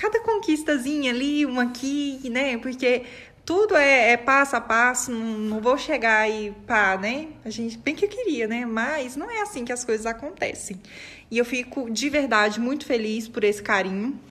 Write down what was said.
cada conquistazinha ali, uma aqui, né? Porque tudo é, é passo a passo, não, não, vou chegar e pá, né? A gente, bem que eu queria, né? Mas não é assim que as coisas acontecem. E eu fico de verdade muito feliz por esse carinho.